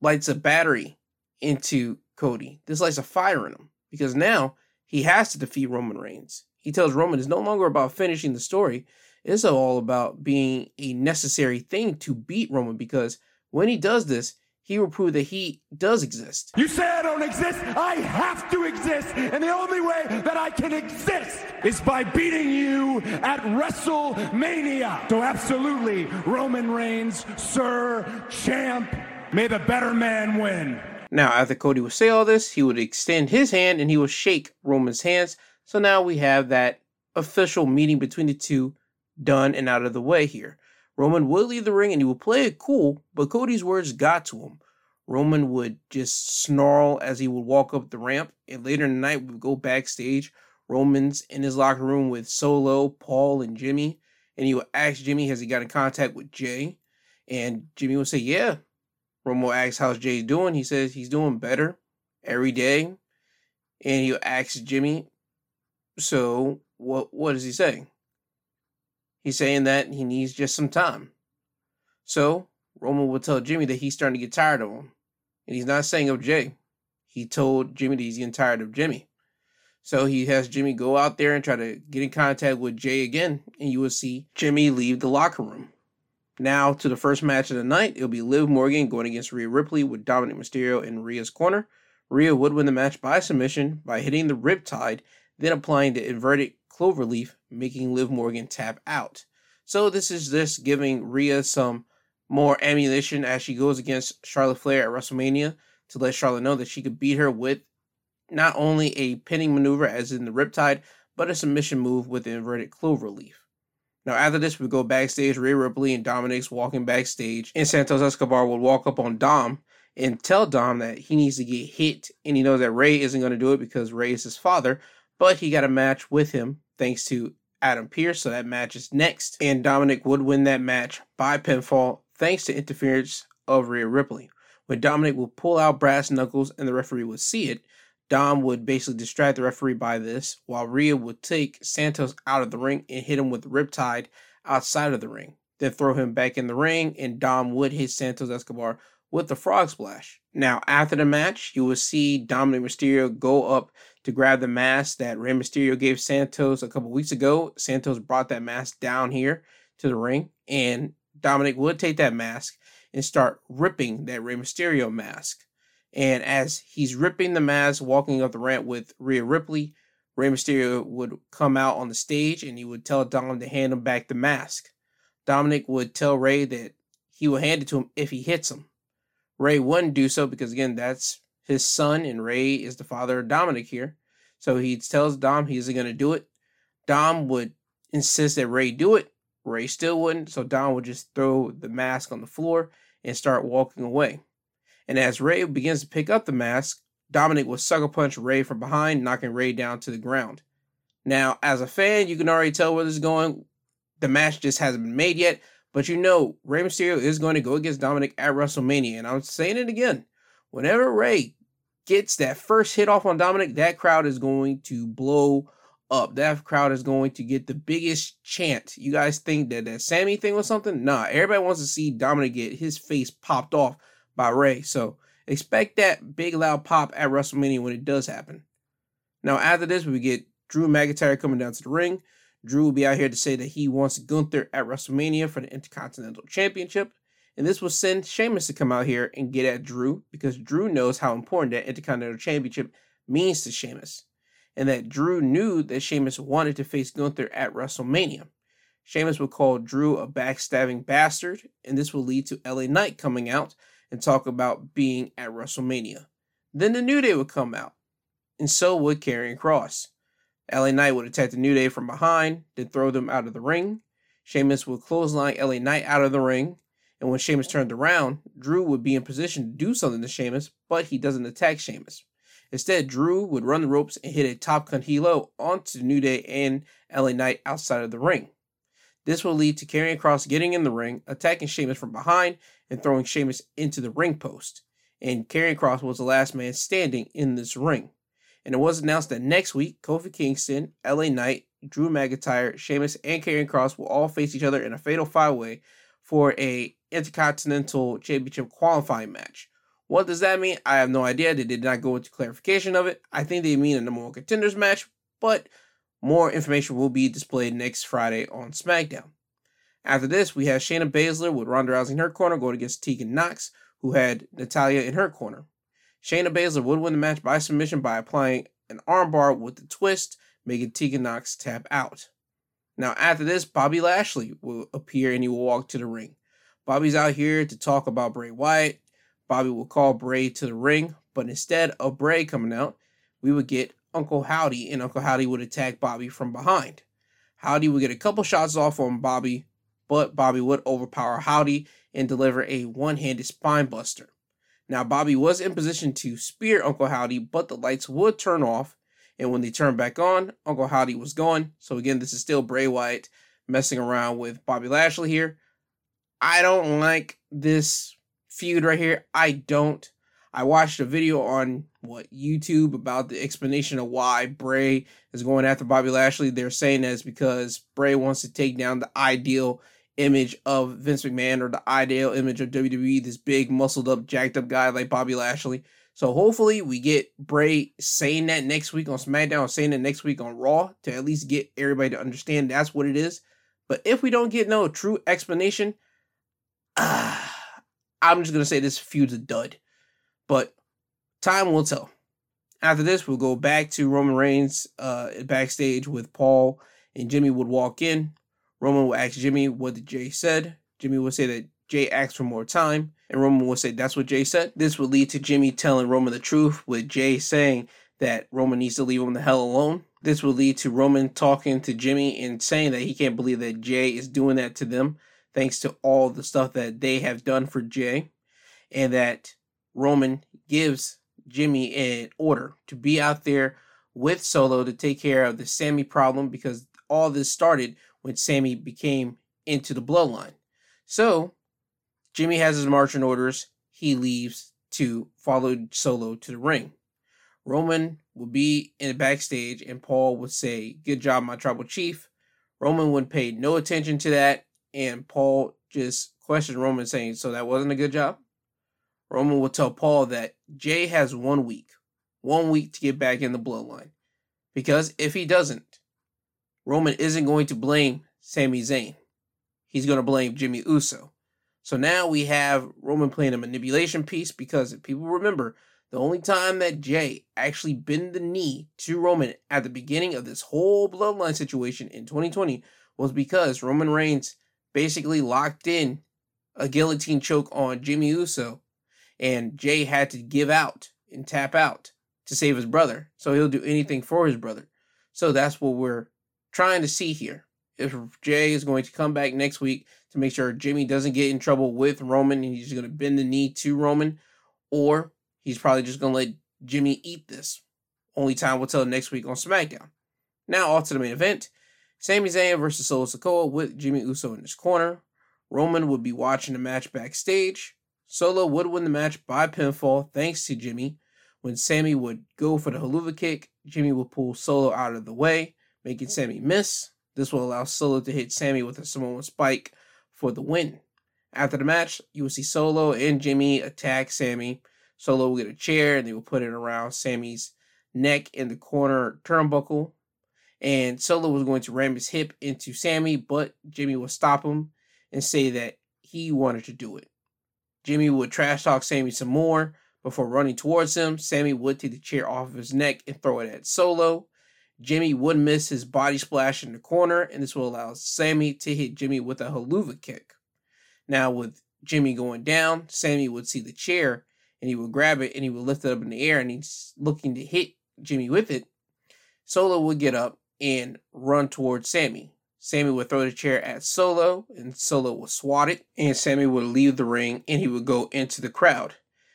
lights a battery into Cody. This lights a fire in him because now he has to defeat Roman Reigns he tells Roman it's no longer about finishing the story. It's all about being a necessary thing to beat Roman because when he does this, he will prove that he does exist. You say I don't exist? I have to exist. And the only way that I can exist is by beating you at WrestleMania. So, absolutely, Roman Reigns, Sir Champ, may the better man win. Now, after Cody would say all this, he would extend his hand and he would shake Roman's hands. So now we have that official meeting between the two done and out of the way here. Roman would leave the ring and he would play it cool, but Cody's words got to him. Roman would just snarl as he would walk up the ramp, and later in the night, we would go backstage. Roman's in his locker room with Solo, Paul, and Jimmy, and he would ask Jimmy, Has he got in contact with Jay? And Jimmy would say, Yeah. Roman would ask, How's Jay doing? He says, He's doing better every day. And he would ask Jimmy, So what what is he saying? He's saying that he needs just some time. So Roman will tell Jimmy that he's starting to get tired of him. And he's not saying of Jay. He told Jimmy that he's getting tired of Jimmy. So he has Jimmy go out there and try to get in contact with Jay again, and you will see Jimmy leave the locker room. Now to the first match of the night, it'll be Liv Morgan going against Rhea Ripley with Dominic Mysterio in Rhea's corner. Rhea would win the match by submission by hitting the Riptide, then applying the inverted cloverleaf, making Liv Morgan tap out. So this is just giving Rhea some more ammunition as she goes against Charlotte Flair at WrestleMania to let Charlotte know that she could beat her with not only a pinning maneuver as in the Riptide, but a submission move with the inverted cloverleaf. Now, after this, we go backstage. Rhea Ripley and Dominic's walking backstage, and Santos Escobar will walk up on Dom and tell Dom that he needs to get hit, and he knows that Rey isn't going to do it because Rey is his father, but he got a match with him thanks to Adam Pearce, so that match is next. And Dominic would win that match by pinfall thanks to interference of Rhea Ripley. When Dominic would pull out brass knuckles and the referee would see it, Dom would basically distract the referee by this, while Rhea would take Santos out of the ring and hit him with Riptide outside of the ring. Then throw him back in the ring, and Dom would hit Santos Escobar with the frog splash. Now, after the match, you will see Dominic Mysterio go up to grab the mask that Rey Mysterio gave Santos a couple weeks ago. Santos brought that mask down here to the ring, and Dominic would take that mask and start ripping that Rey Mysterio mask. And as he's ripping the mask, walking up the ramp with Rhea Ripley, Rey Mysterio would come out on the stage and he would tell Dom to hand him back the mask. Dominic would tell Rey that he will hand it to him if he hits him. Rey wouldn't do so because, again, that's his son, and Rey is the father of Dominic here. So he tells Dom he isn't going to do it. Dom would insist that Rey do it. Rey still wouldn't, so Dom would just throw the mask on the floor and start walking away. And as Rey begins to pick up the mask, Dominic will sucker punch Rey from behind, knocking Rey down to the ground. Now, as a fan, you can already tell where this is going. The match just hasn't been made yet, but you know Rey Mysterio is going to go against Dominic at WrestleMania. And I'm saying it again. Whenever Rey gets that first hit off on Dominic, that crowd is going to blow up. That crowd is going to get the biggest chant. You guys think that that Sami thing was something? Nah, everybody wants to see Dominic get his face popped off by Rey. So expect that big loud pop at WrestleMania when it does happen. Now after this, we get Drew McIntyre coming down to the ring. Drew will be out here to say that he wants Gunther at WrestleMania for the Intercontinental Championship. And this will send Sheamus to come out here and get at Drew because Drew knows how important that Intercontinental Championship means to Sheamus. And that Drew knew that Sheamus wanted to face Gunther at WrestleMania. Sheamus will call Drew a backstabbing bastard, and this will lead to LA Knight coming out and talk about being at WrestleMania. Then the New Day would come out, and so would Karrion Kross. LA Knight would attack the New Day from behind, then throw them out of the ring. Sheamus would clothesline LA Knight out of the ring, and when Sheamus turned around, Drew would be in position to do something to Sheamus, but he doesn't attack Sheamus. Instead, Drew would run the ropes and hit a tope con hilo onto New Day and LA Knight outside of the ring. This will lead to Karrion Kross getting in the ring, attacking Sheamus from behind, and throwing Sheamus into the ring post. And Karrion Kross was the last man standing in this ring. And it was announced that next week, Kofi Kingston, LA Knight, Drew McIntyre, Sheamus, and Karrion Kross will all face each other in a fatal five way for a Intercontinental Championship qualifying match. What does that mean? I have no idea. They did not go into clarification of it. I think they mean a number one contenders match, but more information will be displayed next Friday on SmackDown. After this, we have Shayna Baszler with Ronda Rousey in her corner going against Tegan Knox, who had Natalya in her corner. Shayna Baszler would win the match by submission by applying an armbar with the twist, making Tegan Knox tap out. Now, after this, Bobby Lashley will appear and he will walk to the ring. Bobby's out here to talk about Bray Wyatt. Bobby will call Bray to the ring, but instead of Bray coming out, we would get Uncle Howdy, and Uncle Howdy would attack Bobby from behind. Howdy would get a couple shots off on Bobby, but Bobby would overpower Howdy and deliver a one handed spine buster. Now, Bobby was in position to spear Uncle Howdy, but the lights would turn off, and when they turned back on, Uncle Howdy was gone. So, again, this is still Bray Wyatt messing around with Bobby Lashley here. I don't like this feud right here. I don't. I watched a video on what YouTube about the explanation of why Bray is going after Bobby Lashley. They're saying that's because Bray wants to take down the ideal image of Vince McMahon or the ideal image of WWE, this big, muscled up, jacked up guy like Bobby Lashley. So hopefully we get Bray saying that next week on SmackDown, saying that next week on Raw to at least get everybody to understand that's what it is. But if we don't get no true explanation, uh, <sighs> I'm just gonna say this feud's a dud. But time will tell. After this, we'll go back to Roman Reigns uh, backstage with Paul and Jimmy would walk in. Roman will ask Jimmy what Jay said. Jimmy will say that Jay asked for more time, and Roman will say that's what Jay said. This will lead to Jimmy telling Roman the truth, with Jay saying that Roman needs to leave him the hell alone. This will lead to Roman talking to Jimmy and saying that he can't believe that Jay is doing that to them, thanks to all the stuff that they have done for Jay, and that Roman gives Jimmy an order to be out there with Solo to take care of the Sami problem because all this started when Sami became into the bloodline. So Jimmy has his marching orders. He leaves to follow Solo to the ring. Roman will be in the backstage, and Paul would say, Good job, my tribal chief. Roman would pay no attention to that, and Paul just questioned Roman, saying, So that wasn't a good job? Roman will tell Paul that Jay has one week, one week to get back in the bloodline. Because if he doesn't, Roman isn't going to blame Sami Zayn. He's going to blame Jimmy Uso. So now we have Roman playing a manipulation piece because if people remember, the only time that Jay actually bent the knee to Roman at the beginning of this whole bloodline situation in 2020 was because Roman Reigns basically locked in a guillotine choke on Jimmy Uso and Jay had to give out and tap out to save his brother. So he'll do anything for his brother. So that's what we're trying to see here. If Jay is going to come back next week to make sure Jimmy doesn't get in trouble with Roman and he's going to bend the knee to Roman, or he's probably just going to let Jimmy eat this. Only time will tell next week on SmackDown. Now, on to the main event Sami Zayn versus Solo Sikoa with Jimmy Uso in his corner. Roman would be watching the match backstage. Solo would win the match by pinfall thanks to Jimmy. When Sami would go for the Helluva kick, Jimmy would pull Solo out of the way, making hmm. Sami miss. This will allow Solo to hit Sami with a Samoan spike for the win. After the match, you will see Solo and Jimmy attack Sami. Solo will get a chair and they will put it around Sami's neck in the corner turnbuckle. And Solo was going to ram his hip into Sami, but Jimmy will stop him and say that he wanted to do it. Jimmy would trash talk Sami some more before running towards him. Sami would take the chair off of his neck and throw it at Solo. Jimmy would miss his body splash in the corner, and this will allow Sami to hit Jimmy with a Helluva kick. Now, with Jimmy going down, Sami would see the chair and he would grab it and he would lift it up in the air and he's looking to hit Jimmy with it. Solo would get up and run towards Sami. Sami would throw the chair at Solo, and Solo would swat it, and Sami would leave the ring and he would go into the crowd.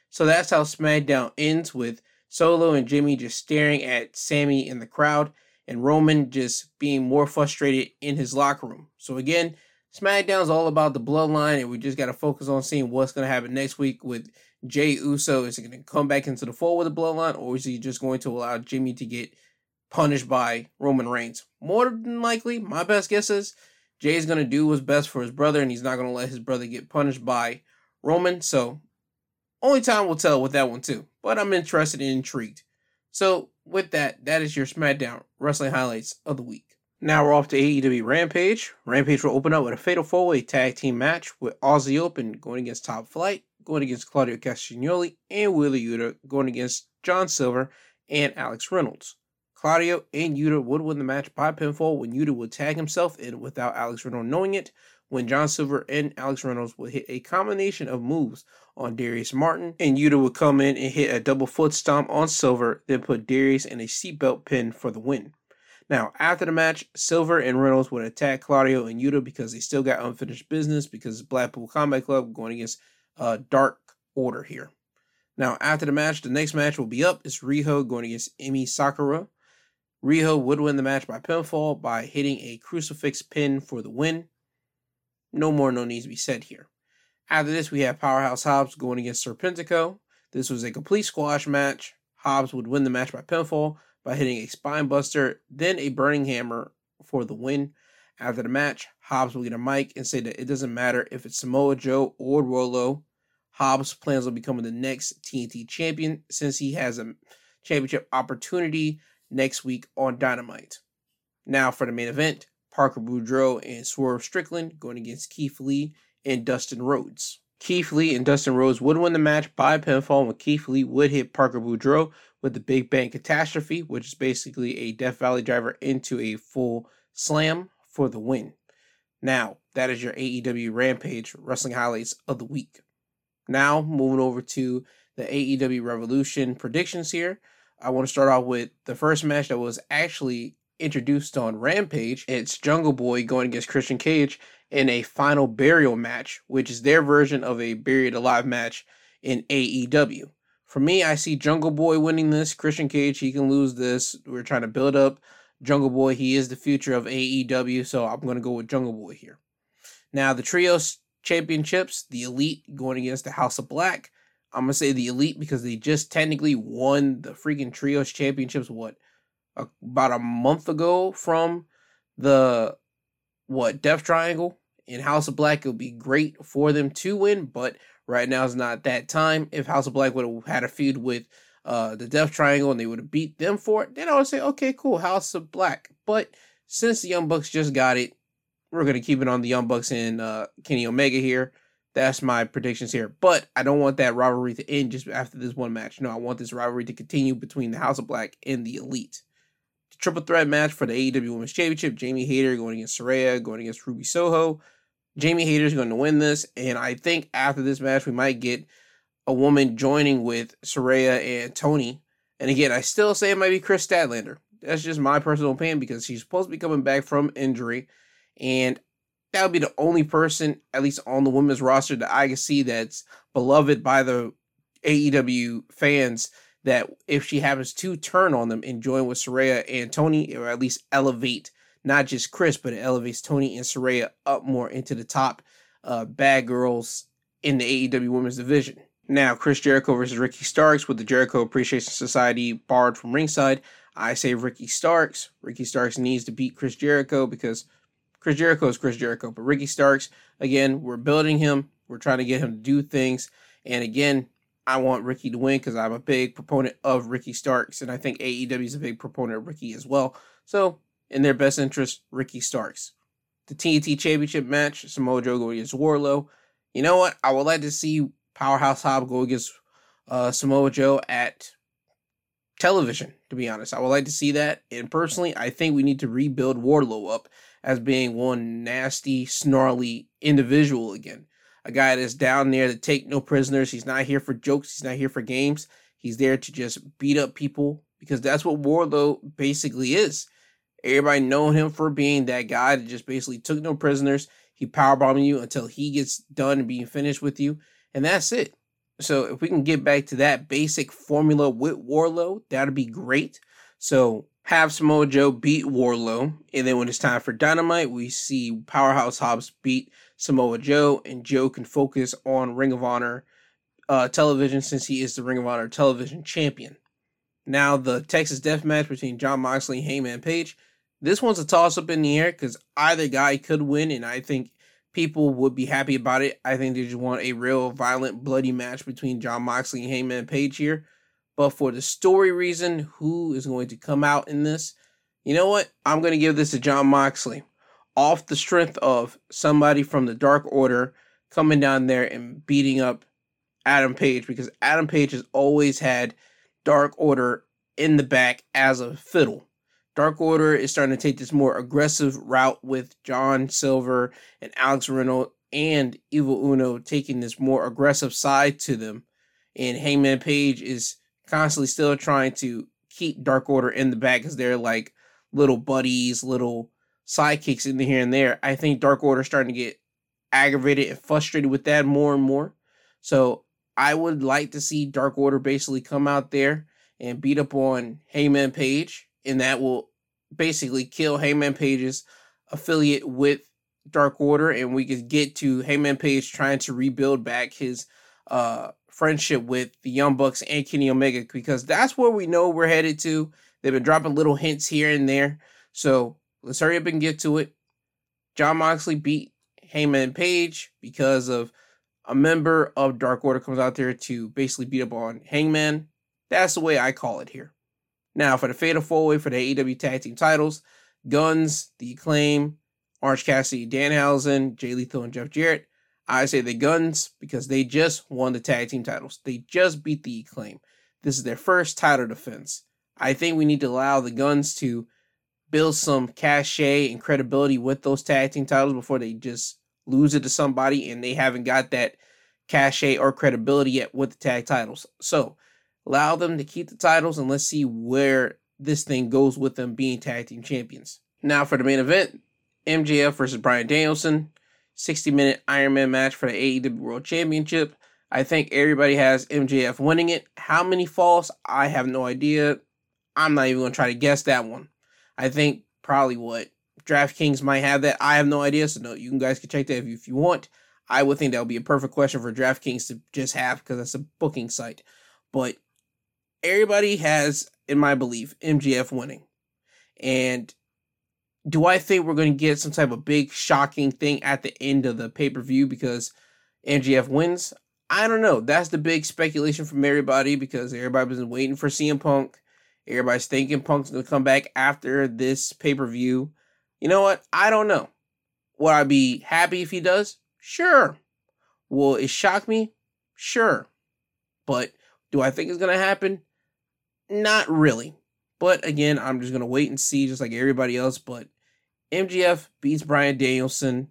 So that's how SmackDown ends with Solo and Jimmy just staring at Sami in the crowd, and Roman just being more frustrated in his locker room. So again, SmackDown's all about the bloodline, and we just got to focus on seeing what's going to happen next week with Jay Uso. Is he going to come back into the fold with the bloodline, or is he just going to allow Jimmy to get punished by Roman Reigns. More than likely, my best guess is Jay's going to do what's best for his brother and he's not going to let his brother get punished by Roman. So, only time will tell with that one too. But I'm interested and intrigued. So, with that, that is your SmackDown wrestling highlights of the week. Now we're off to AEW Rampage. Rampage will open up with a fatal four way tag team match with Aussie Open going against Top Flight, going against Claudio Castagnoli, and Wheeler Yuta going against John Silver and Alex Reynolds. Claudio and Yuta would win the match by pinfall when Yuta would tag himself in without Alex Reynolds knowing it, when John Silver and Alex Reynolds would hit a combination of moves on Darius Martin, and Yuta would come in and hit a double foot stomp on Silver, then put Darius in a seatbelt pin for the win. Now, after the match, Silver and Reynolds would attack Claudio and Yuta because they still got unfinished business because Blackpool Combat Club going against uh, Dark Order here. Now, after the match, the next match will be up. It's Riho going against Emi Sakura. Riho would win the match by pinfall by hitting a crucifix pin for the win. No more, no needs to be said here. After this, we have Powerhouse Hobbs going against Serpentico. This was a complete squash match. Hobbs would win the match by pinfall by hitting a spinebuster, then a burning hammer for the win. After the match, Hobbs will get a mic and say that it doesn't matter if it's Samoa Joe or Rolo. Hobbs plans on becoming the next TNT champion since he has a championship opportunity next week on Dynamite. Now for the main event, Parker Boudreaux and Swerve Strickland going against Keith Lee and Dustin Rhodes. Keith Lee and Dustin Rhodes would win the match by pinfall when Keith Lee would hit Parker Boudreaux with the Big Bang Catastrophe, which is basically a Death Valley driver into a full slam for the win. Now, that is your AEW Rampage wrestling highlights of the week. Now, moving over to the AEW Revolution predictions here. I want to start off with the first match that was actually introduced on Rampage. It's Jungle Boy going against Christian Cage in a final burial match, which is their version of a buried alive match in AEW. For me, I see Jungle Boy winning this. Christian Cage, he can lose this. We're trying to build up Jungle Boy. He is the future of AEW, so I'm going to go with Jungle Boy here. Now, the Trios Championships, the Elite going against the House of Black. I'm going to say the Elite because they just technically won the freaking Trios Championships, what, about a month ago from the, what, Death Triangle? In House of Black, it would be great for them to win, but right now is not that time. If House of Black would have had a feud with uh, the Death Triangle and they would have beat them for it, then I would say, okay, cool, House of Black. But since the Young Bucks just got it, we're gonna keep it on the Young Bucks and uh, Kenny Omega here. That's my predictions here. But I don't want that rivalry to end just after this one match. No, I want this rivalry to continue between the House of Black and the Elite. Triple threat match for the AEW Women's Championship: Jamie Hayter going against Saraya, going against Ruby Soho. Jamie Hayter is going to win this, and I think after this match we might get a woman joining with Saraya and Toni. And again, I still say it might be Kris Statlander. That's just my personal opinion because she's supposed to be coming back from injury, and that would be the only person, at least on the women's roster, that I can see that's beloved by the AEW fans. That if she happens to turn on them and join with Saraya and Toni, or at least elevate not just Kris, but it elevates Toni and Saraya up more into the top uh, bad girls in the AEW Women's Division. Now, Chris Jericho versus Ricky Starks with the Jericho Appreciation Society barred from ringside. I say Ricky Starks. Ricky Starks needs to beat Chris Jericho because Chris Jericho is Chris Jericho. But Ricky Starks, again, we're building him. We're trying to get him to do things. And again, I want Ricky to win because I'm a big proponent of Ricky Starks. And I think AEW is a big proponent of Ricky as well. So in their best interest, Ricky Starks. The TNT Championship match, Samoa Joe go against Wardlow. You know what? I would like to see Powerhouse Hobb go against uh, Samoa Joe at television, to be honest. I would like to see that. And personally, I think we need to rebuild Wardlow up as being one nasty, snarly individual again. A guy that's down there to take no prisoners. He's not here for jokes. He's not here for games. He's there to just beat up people because that's what Wardlow basically is. Everybody know him for being that guy that just basically took no prisoners. He powerbombing you until he gets done being finished with you, and that's it. So if we can get back to that basic formula with Wardlow, that'd be great. So have Samoa Joe beat Wardlow, and then when it's time for Dynamite, we see Powerhouse Hobbs beat Samoa Joe, and Joe can focus on Ring of Honor uh, television since he is the Ring of Honor television champion. Now the Texas Death Match between Jon Moxley and Hangman Page this one's a toss up in the air because either guy could win, and I think people would be happy about it. I think they just want a real violent, bloody match between Jon Moxley and Hangman Page here. But for the story reason, who is going to come out in this? You know what? I'm going to give this to Jon Moxley. Off the strength of somebody from the Dark Order coming down there and beating up Adam Page because Adam Page has always had Dark Order in the back as a fiddle. Dark Order is starting to take this more aggressive route with John Silver and Alex Reynolds and Evil Uno taking this more aggressive side to them. And Hangman Page is constantly still trying to keep Dark Order in the back because they're like little buddies, little sidekicks in here and there. I think Dark Order starting to get aggravated and frustrated with that more and more. So I would like to see Dark Order basically come out there and beat up on Hangman Page, and that will basically kill Hangman Page's affiliate with Dark Order, and we could get to Hangman Page trying to rebuild back his uh friendship with the Young Bucks and Kenny Omega because that's where we know we're headed to. They've been dropping little hints here and there. So let's hurry up and get to it. Jon Moxley beat Hangman Page because of a member of Dark Order comes out there to basically beat up on Hangman. That's the way I call it here. Now for the Fatal Four Way for the AEW Tag Team titles, Guns, The Acclaim, Orange Cassidy, Danhausen, Jay Lethal, and Jeff Jarrett. I say the Guns because they just won the tag team titles. They just beat the Acclaim. This is their first title defense. I think we need to allow the Guns to build some cachet and credibility with those tag team titles before they just lose it to somebody and they haven't got that cachet or credibility yet with the tag titles. So allow them to keep the titles and let's see where this thing goes with them being tag team champions. Now for the main event, MJF versus Bryan Danielson, 60 minute Iron Man match for the AEW World Championship. I think everybody has MJF winning it. How many falls? I have no idea. I'm not even going to try to guess that one. I think probably what DraftKings might have that. I have no idea. So no, you guys can check that if you, if you want. I would think that would be a perfect question for DraftKings to just have because that's a booking site. But everybody has, in my belief, MJF winning. And do I think we're going to get some type of big shocking thing at the end of the pay per view because MJF wins? I don't know. That's the big speculation from everybody because everybody's been waiting for CM Punk. Everybody's thinking Punk's to come back after this pay per view. You know what? I don't know. Would I be happy if he does? Sure. Will it shock me? Sure. But do I think it's to happen? Not really. But again, I'm just to wait and see, just like everybody else. But MJF beats Bryan Danielson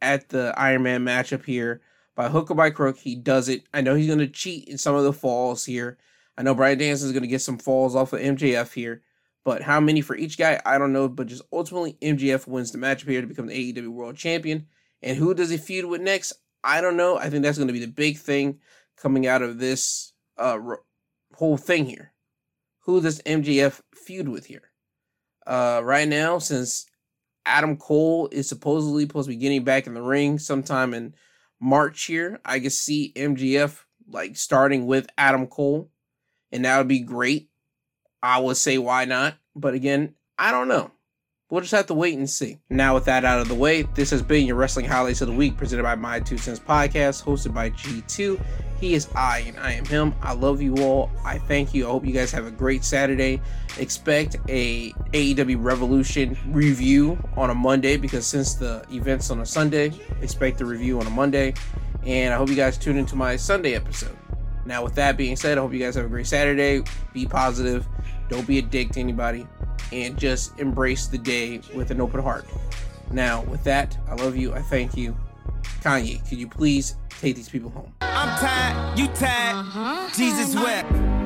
at the Iron Man matchup here by hook or by crook. He does it. I know he's to cheat in some of the falls here. I know Bryan Danielson is going to get some falls off of MJF here. But how many for each guy, I don't know. But just ultimately, MJF wins the matchup here to become the AEW World Champion. And who does he feud with next? I don't know. I think that's going to be the big thing coming out of this uh, whole thing here. Who does MJF feud with here? Uh, right now, since Adam Cole is supposedly supposed to be getting back in the ring sometime in March here, I can see MJF like starting with Adam Cole, and that would be great. I would say why not, but again, I don't know. We'll just have to wait and see. Now, with that out of the way, this has been your Wrestling Highlights of the Week presented by My Two Cents Podcast, hosted by G2. He is I, and I am him. I love you all. I thank you. I hope you guys have a great Saturday. Expect a AEW Revolution review on a Monday because since the event's on a Sunday, expect the review on a Monday. And I hope you guys tune into my Sunday episode. Now, with that being said, I hope you guys have a great Saturday. Be positive. Don't be a dick to anybody and just embrace the day with an open heart. Now, with that, I love you. I thank you. Kanye, could you please take these people home? I'm tired, you tired, uh-huh. Jesus wept.